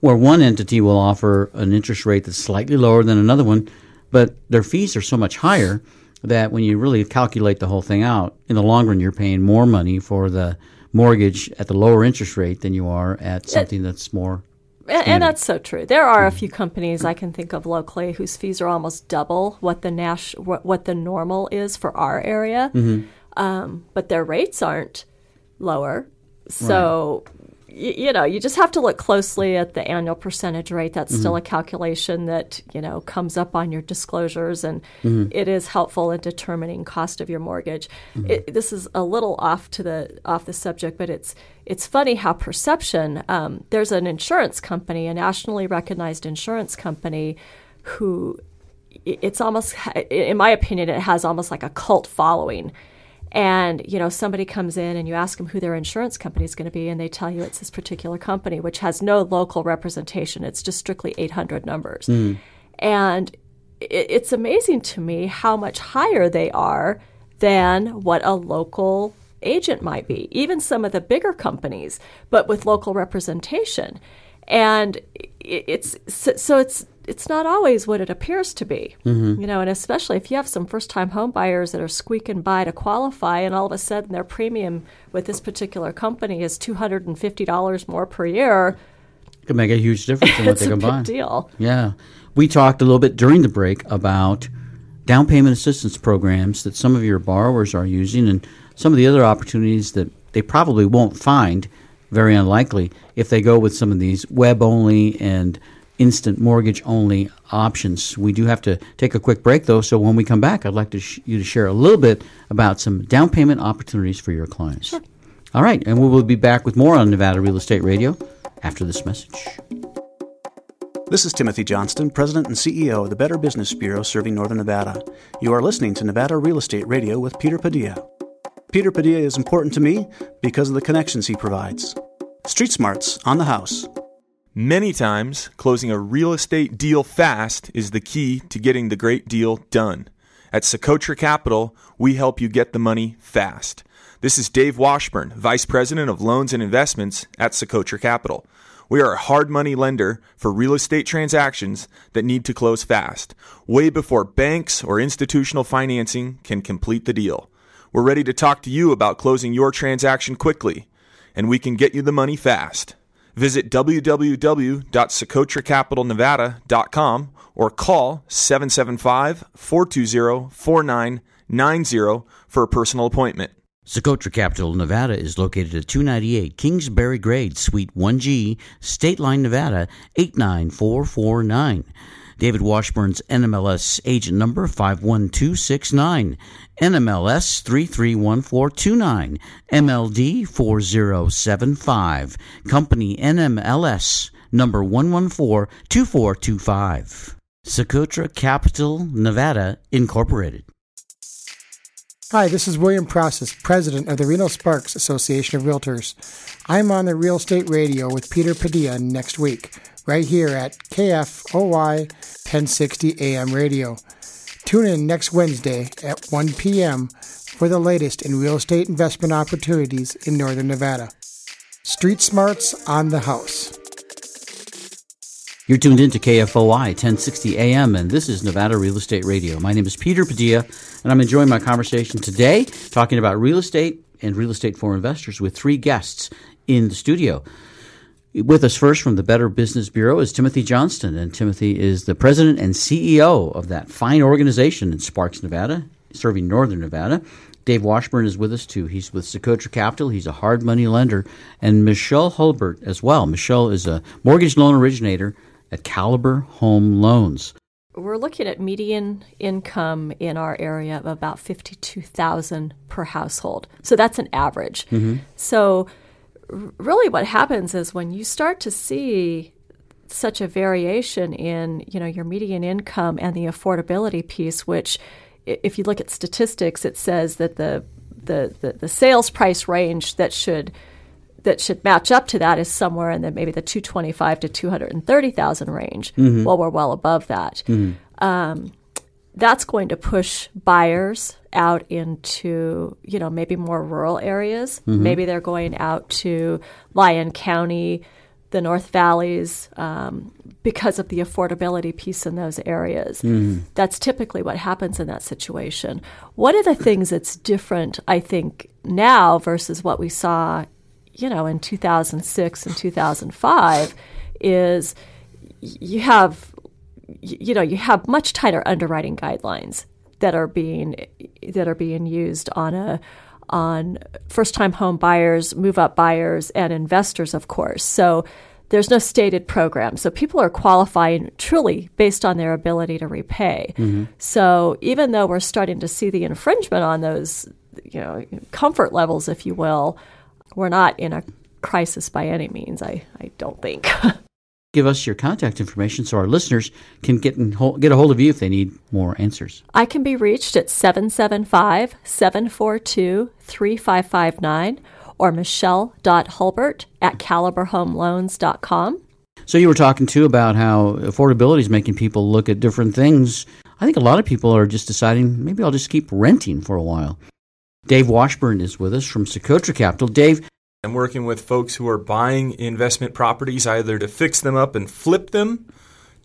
where one entity will offer an interest rate that's slightly lower than another one, but their fees are so much higher that when you really calculate the whole thing out, in the long run, you're paying more money for the mortgage at the lower interest rate than you are at something that's more. And, standard. and that's so true. There are a few companies I can think of locally whose fees are almost double what the Nash what, the normal is for our area, Mhm. um, but their rates aren't lower. So, y- you know, you just have to look closely at the annual percentage rate. That's still Mhm. a calculation that you know comes up on your disclosures, and Mhm. it is helpful in determining cost of your mortgage. Mhm. It, this is a little off to the off the subject, but it's it's funny how perception. Um, there's an insurance company, a nationally recognized insurance company, who it's almost, in my opinion, it has almost like a cult following. And you know, somebody comes in and you ask them who their insurance company is going to be, and they tell you it's this particular company, which has no local representation. It's just strictly 800 numbers. Mm. And it, it's amazing to me how much higher they are than what a local agent might be, even some of the bigger companies, but with local representation. And it, it's so, so it's it's not always what it appears to be, Mhm. you know. And especially if you have some first-time home buyers that are squeaking by to qualify, and all of a sudden their premium with this particular company is two hundred and fifty dollars more per year. could make a huge difference in what It's they a can big buy. deal. Yeah. We talked a little bit during the break about down payment assistance programs that some of your borrowers are using and some of the other opportunities that they probably won't find, very unlikely, if they go with some of these web only and instant mortgage only options. We do have to take a quick break though, so when we come back, I'd like to sh- you to share a little bit about some down payment opportunities for your clients. All right, and we will be back with more on Nevada Real Estate Radio after this message. This is Timothy Johnston, President and CEO of the Better Business Bureau serving Northern Nevada. You are listening to Nevada Real Estate Radio with Peter Padilla. Peter Padilla is important to me because of the connections he provides. Street Smarts on the house. Many times, closing a real estate deal fast is the key to getting the great deal done. At Socotra Capital, we help you get the money fast. This is Dave Washburn, Vice President of Loans and Investments at Socotra Capital. We are a hard money lender for real estate transactions that need to close fast, way before banks or institutional financing can complete the deal. We're ready to talk to you about closing your transaction quickly, and we can get you the money fast. Visit www.socotracapitalnevada.com or call 775 420 4990 for a personal appointment. Socotra Capital, Nevada is located at 298 Kingsbury Grade, Suite 1G, State Line, Nevada 89449. David Washburn's NMLS agent number 51269, NMLS 331429, MLD 4075, company NMLS number 1142425. Socotra Capital, Nevada, Incorporated. Hi, this is William Process, President of the Reno Sparks Association of Realtors. I'm on the Real Estate Radio with Peter Padilla next week, right here at KFOY 1060 AM radio. Tune in next Wednesday at 1 p.m. for the latest in real estate investment opportunities in Northern Nevada. Street Smarts on the house. You're tuned in to KFOI 1060 AM, and this is Nevada Real Estate Radio. My name is Peter Padilla, and I'm enjoying my conversation today talking about real estate and real estate for investors with three guests in the studio. With us first from the Better Business Bureau is Timothy Johnston, and Timothy is the president and CEO of that fine organization in Sparks, Nevada, serving Northern Nevada. Dave Washburn is with us too. He's with Socotra Capital. He's a hard money lender, and Michelle Hulbert as well. Michelle is a mortgage loan originator at Caliber Home Loans. we're looking at median income in our area of about 52,000 per household. So that's an average. Mm-hmm. So really what happens is when you start to see such a variation in, you know, your median income and the affordability piece which if you look at statistics it says that the the, the, the sales price range that should that should match up to that is somewhere in the maybe the 225 to 230,000 range. Mhm. Well, we're well above that. Mhm. Um, that's going to push buyers out into you know maybe more rural areas. Mhm. Maybe they're going out to Lyon County, the North Valleys, um, because of the affordability piece in those areas. Mhm. That's typically what happens in that situation. One of the things that's different, I think, now versus what we saw, you know, in 2006 and 2005 is you have, you know, you have much tighter underwriting guidelines that are being that are being used on a on first time home buyers, move up buyers, and investors, of course. So there's no stated program. So people are qualifying truly based on their ability to repay. Mhm. So even though we're starting to see the infringement on those, you know, comfort levels, if you will, we're not in a crisis by any means. I, I don't think. Give us your contact information so our listeners can get in, get a hold of you if they need more answers. I can be reached at 775 742 3559 or michelle.hulbert at caliberhomeloans.com. So you were talking too about how affordability is making people look at different things. I think a lot of people are just deciding maybe I'll just keep renting for a while. Dave Washburn is with us from Socotra Capital. Dave, I'm working with folks who are buying investment properties either to fix them up and flip them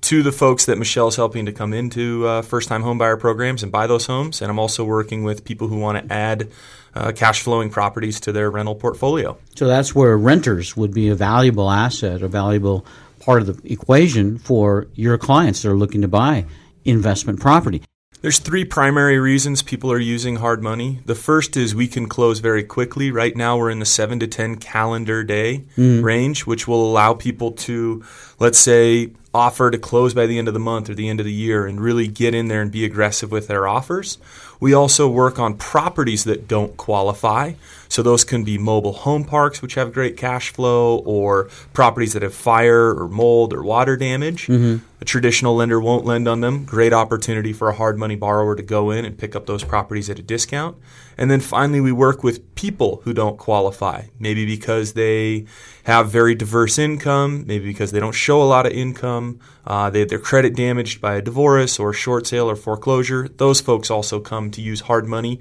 to the folks that Michelle's helping to come into uh, first time homebuyer programs and buy those homes. And I'm also working with people who want to add uh, cash flowing properties to their rental portfolio. so that's where renters would be a valuable asset, a valuable part of the equation for your clients that are looking to buy investment property. There's three primary reasons people are using hard money. The first is we can close very quickly. Right now, we're in the seven to 10 calendar day Mm. range, which will allow people to, let's say, offer to close by the end of the month or the end of the year and really get in there and be aggressive with their offers. We also work on properties that don't qualify. So those can be mobile home parks, which have great cash flow, or properties that have fire or mold or water damage. Mhm. A traditional lender won't lend on them. Great opportunity for a hard money borrower to go in and pick up those properties at a discount. And then finally, we work with people who don't qualify, maybe because they have very diverse income, maybe because they don't show a lot of income, uh, they have their credit damaged by a divorce or short sale or foreclosure. Those folks also come to use hard money.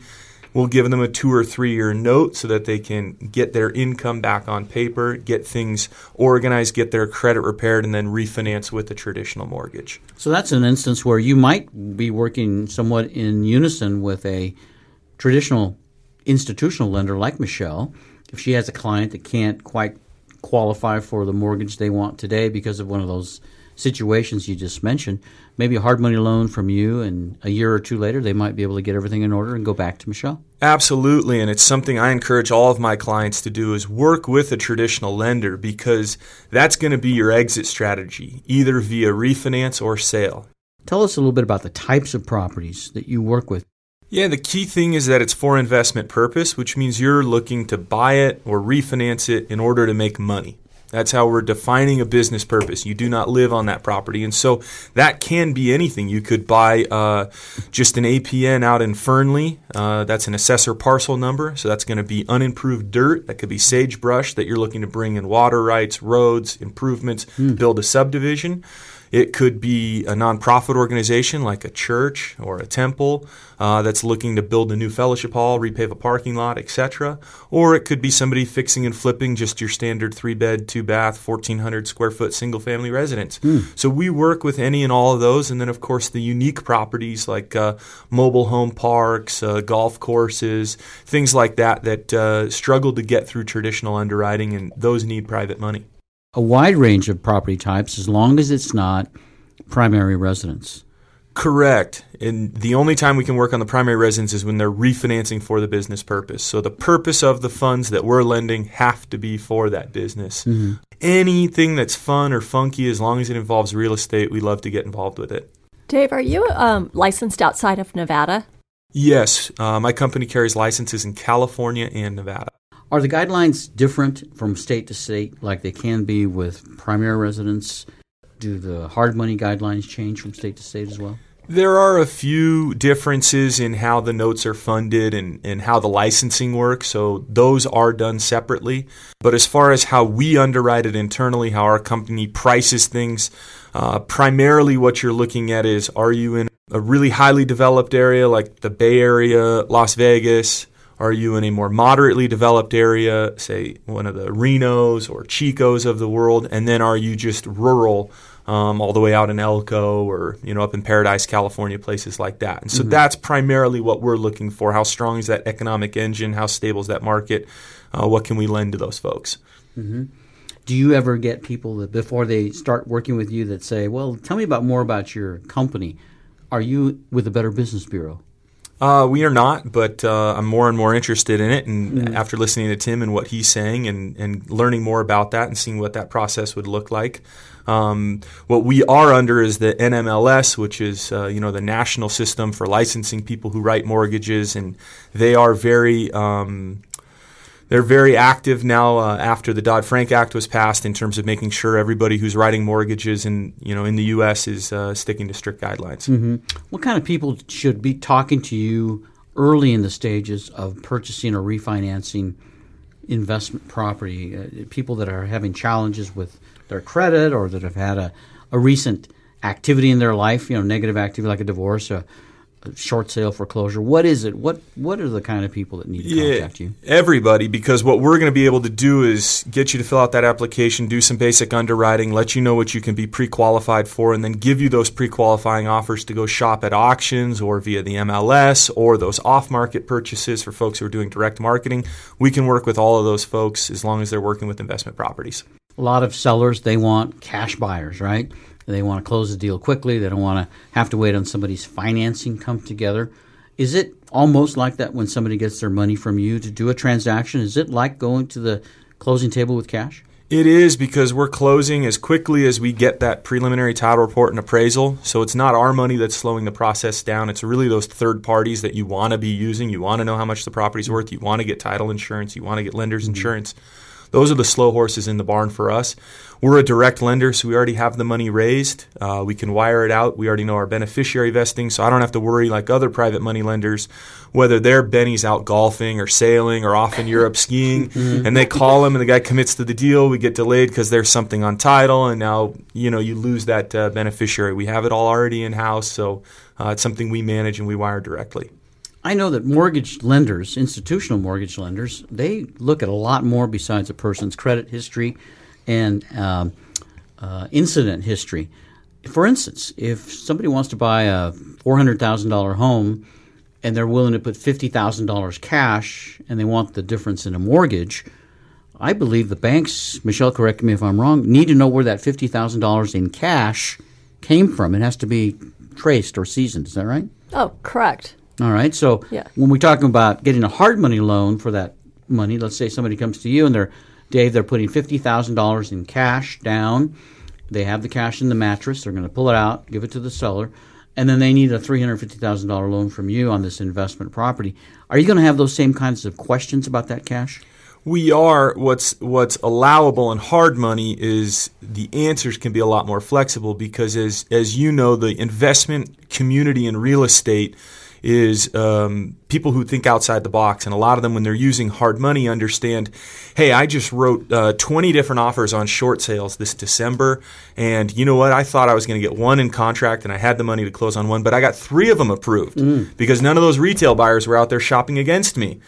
We'll give them a two or three year note so that they can get their income back on paper, get things organized, get their credit repaired, and then refinance with a traditional mortgage. So that's an instance where you might be working somewhat in unison with a traditional institutional lender like Michelle. If she has a client that can't quite qualify for the mortgage they want today because of one of those situations you just mentioned, maybe a hard money loan from you, and a year or two later they might be able to get everything in order and go back to Michelle. Absolutely, and it's something I encourage all of my clients to do is work with a traditional lender because that's going to be your exit strategy, either via refinance or sale. Tell us a little bit about the types of properties that you work with. Yeah, the key thing is that it's for investment purpose, which means you're looking to buy it or refinance it in order to make money. That's how we're defining a business purpose. You do not live on that property. And so that can be anything. You could buy uh, just an APN out in Fernley. Uh, that's an assessor parcel number. So that's going to be unimproved dirt. That could be sagebrush that you're looking to bring in water rights, roads, improvements, build a subdivision. It could be a nonprofit organization like a church or a temple uh, that's looking to build a new fellowship hall, repave a parking lot, etc. Or it could be somebody fixing and flipping just your standard three bed, two bath, 1,400 square foot single family residence. So we work with any and all of those. And then, of course, the unique properties like uh, mobile home parks, uh, golf courses, things like that that uh, struggle to get through traditional underwriting, and those need private money. A wide range of property types as long as it's not primary residence. Correct. And the only time we can work on the primary residence is when they're refinancing for the business purpose. So the purpose of the funds that we're lending have to be for that business. Mhm. Anything that's fun or funky, as long as it involves real estate, we love to get involved with it. Dave, are you um, licensed outside of Nevada? Yes, uh, my company carries licenses in California and Nevada. Are the guidelines different from state to state, like they can be with primary residents? Do the hard money guidelines change from state to state as well? There are a few differences in how the notes are funded and, and how the licensing works, so those are done separately. But as far as how we underwrite it internally, how our company prices things, uh, primarily what you're looking at is are you in a really highly developed area like the Bay Area, Las Vegas? Are you in a more moderately developed area, say one of the Renos or Chicos of the world? And then are you just rural, um, all the way out in Elko or you know up in Paradise, California, places like that? And so Mhm. that's primarily what we're looking for. How strong is that economic engine? How stable is that market? Uh, what can we lend to those folks? hmm Do you ever get people that before they start working with you that say, "Well, tell me about more about your company"? Are you with the Better Business Bureau? Uh, we are not, but uh, I'm more and more interested in it. And after listening to Tim and what he's saying and, and learning more about that and seeing what that process would look like, um, what we are under is the NMLS, which is uh, you know the national system for licensing people who write mortgages, and they are very um, they're very active now uh, after the Dodd Frank Act was passed in terms of making sure everybody who's writing mortgages in you know in the U.S. is uh, sticking to strict guidelines. hmm What kind of people should be talking to you early in the stages of purchasing or refinancing investment property? Uh, people that are having challenges with their credit or that have had a, a recent activity in their life, you know, negative activity like a divorce, short sale foreclosure. What is it? What What are the kind of people that need to contact you? Everybody, because what we're going to be able to do is get you to fill out that application, do some basic underwriting, let you know what you can be pre qualified for, and then give you those pre qualifying offers to go shop at auctions or via the MLS or those off market purchases for folks who are doing direct marketing. We can work with all of those folks as long as they're working with investment properties. A lot of sellers they want cash buyers, right? They want to close the deal quickly. They don't want to have to wait on somebody's financing come together. Is it almost like that when somebody gets their money from you to do a transaction? Is it like going to the closing table with cash? It is because we're closing as quickly as we get that preliminary title report and appraisal. So it's not our money that's slowing the process down. It's really those third parties that you want to be using. You want to know how much the property's worth. You want to get title insurance. You want to get lender's mm-hmm. insurance. Those are the slow horses in the barn for us. We're a direct lender, so we already have the money raised. Uh, we can wire it out. We already know our beneficiary vesting, so I don't have to worry like other private money lenders whether their Benny's out golfing or sailing or off in Europe skiing, and they call him and the guy commits to the deal. We get delayed because there's something on title, and now you know you lose that uh, beneficiary. We have it all already in house, so uh, it's something we manage and we wire directly. I know that mortgage lenders, institutional mortgage lenders, they look at a lot more besides a person's credit history and um, uh, incident history. For instance, if somebody wants to buy a four hundred thousand dollar home and they're willing to put fifty thousand dollars cash and they want the difference in a mortgage, I believe the banks, Michelle, correct me if I'm wrong, need to know where that fifty thousand dollars in cash came from. It has to be traced or seasoned. Is that right? Oh, correct. All right. So Yeah. when we're talking about getting a hard money loan for that money, let's say somebody comes to you and they're Dave, they're putting fifty thousand dollars in cash down. They have the cash in the mattress. They're going to pull it out, give it to the seller, and then they need a three hundred fifty thousand dollar loan from you on this investment property. Are you going to have those same kinds of questions about that cash? We are what's what's allowable in hard money is the answers can be a lot more flexible because as as you know the investment community in real estate is um, people who think outside the box. And a lot of them when they're using hard money understand hey I just wrote uh, 20 different offers on short sales this December. And you know what? I thought I was going to get one in contract and I had the money to close on one but I got three of them approved because none of those retail buyers were out there shopping against me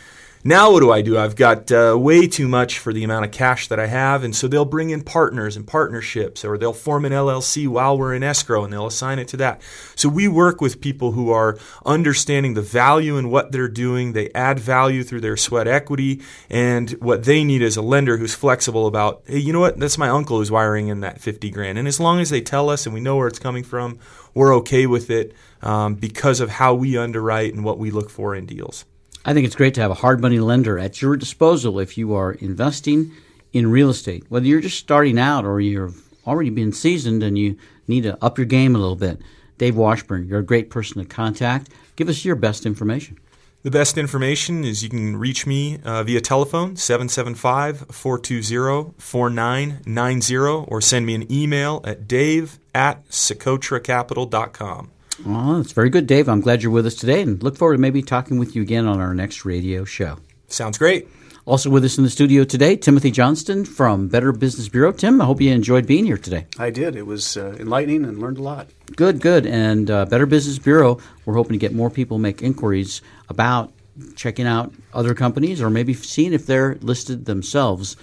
now what do I do? I've got uh, way too much for the amount of cash that I have, and so they'll bring in partners and partnerships, or they'll form an LLC while we're in escrow, and they'll assign it to that. So we work with people who are understanding the value in what they're doing. They add value through their sweat equity, and what they need is a lender who's flexible about, hey, you know what? That's my uncle who's wiring in that fifty grand, and as long as they tell us and we know where it's coming from, we're okay with it um, because of how we underwrite and what we look for in deals. I think it's great to have a hard money lender at your disposal if you are investing in real estate, whether you're just starting out or you've already been seasoned and you need to up your game a little bit. Dave Washburn, you're a great person to contact. Give us your best information. The best information is you can reach me uh, via telephone, 775 420 4990, or send me an email at dave at socotracapital.com. Oh, that's very good, Dave. I'm glad you're with us today and look forward to maybe talking with you again on our next radio show. Sounds great. Also with us in the studio today, Timothy Johnston from Better Business Bureau. Tim, I hope you enjoyed being here today. I did. It was uh, enlightening and learned a lot. Good, good. And uh, Better Business Bureau, we're hoping to get more people make inquiries about checking out other companies or maybe seeing if they're listed themselves.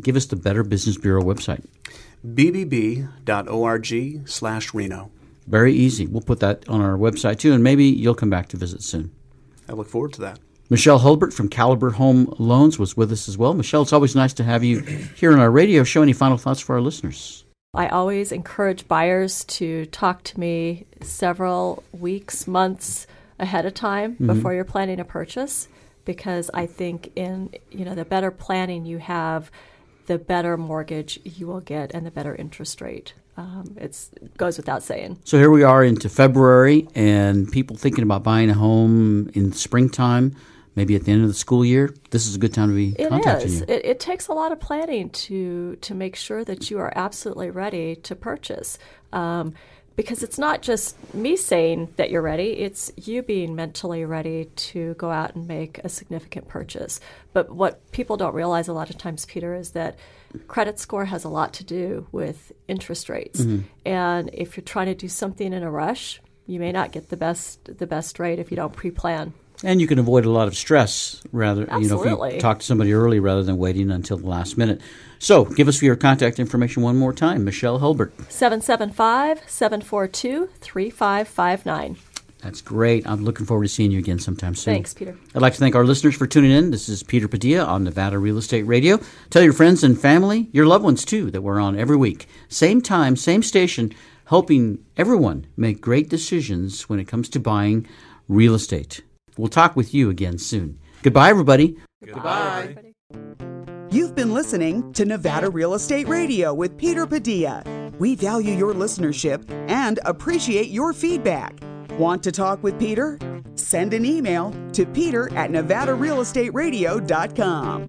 Give us the Better Business Bureau website. bbb.org slash Reno. Very easy. We'll put that on our website too, and maybe you'll come back to visit soon. I look forward to that. Michelle Hulbert from Caliber Home Loans was with us as well. Michelle, it's always nice to have you here on our radio show. Any final thoughts for our listeners? I always encourage buyers to talk to me several weeks, months ahead of time Mm-hmm. before you're planning a purchase because I think in you know the better planning you have, the better mortgage you will get and the better interest rate. Um, it's it goes without saying. So here we are into February, and people thinking about buying a home in springtime, maybe at the end of the school year. This is a good time to be It contacting is. you. It, it takes a lot of planning to to make sure that you are absolutely ready to purchase. Um, because it's not just me saying that you're ready, it's you being mentally ready to go out and make a significant purchase. But what people don't realize a lot of times, Peter, is that credit score has a lot to do with interest rates. Mm-hmm. And if you're trying to do something in a rush, you may not get the best the best rate if you don't pre-plan. And you can avoid a lot of stress rather, you know, if you talk to somebody early rather than waiting until the last minute. So give us your contact information one more time, Michelle Hulbert. 775 742 3559. That's great. I'm looking forward to seeing you again sometime soon. Thanks, Peter. I'd like to thank our listeners for tuning in. This is Peter Padilla on Nevada Real Estate Radio. Tell your friends and family, your loved ones too, that we're on every week. Same time, same station, helping everyone make great decisions when it comes to buying real estate. We'll talk with you again soon. Goodbye, everybody. Goodbye. You've been listening to Nevada Real Estate Radio with Peter Padilla. We value your listenership and appreciate your feedback. Want to talk with Peter? Send an email to peter at nevadarealestateradio.com.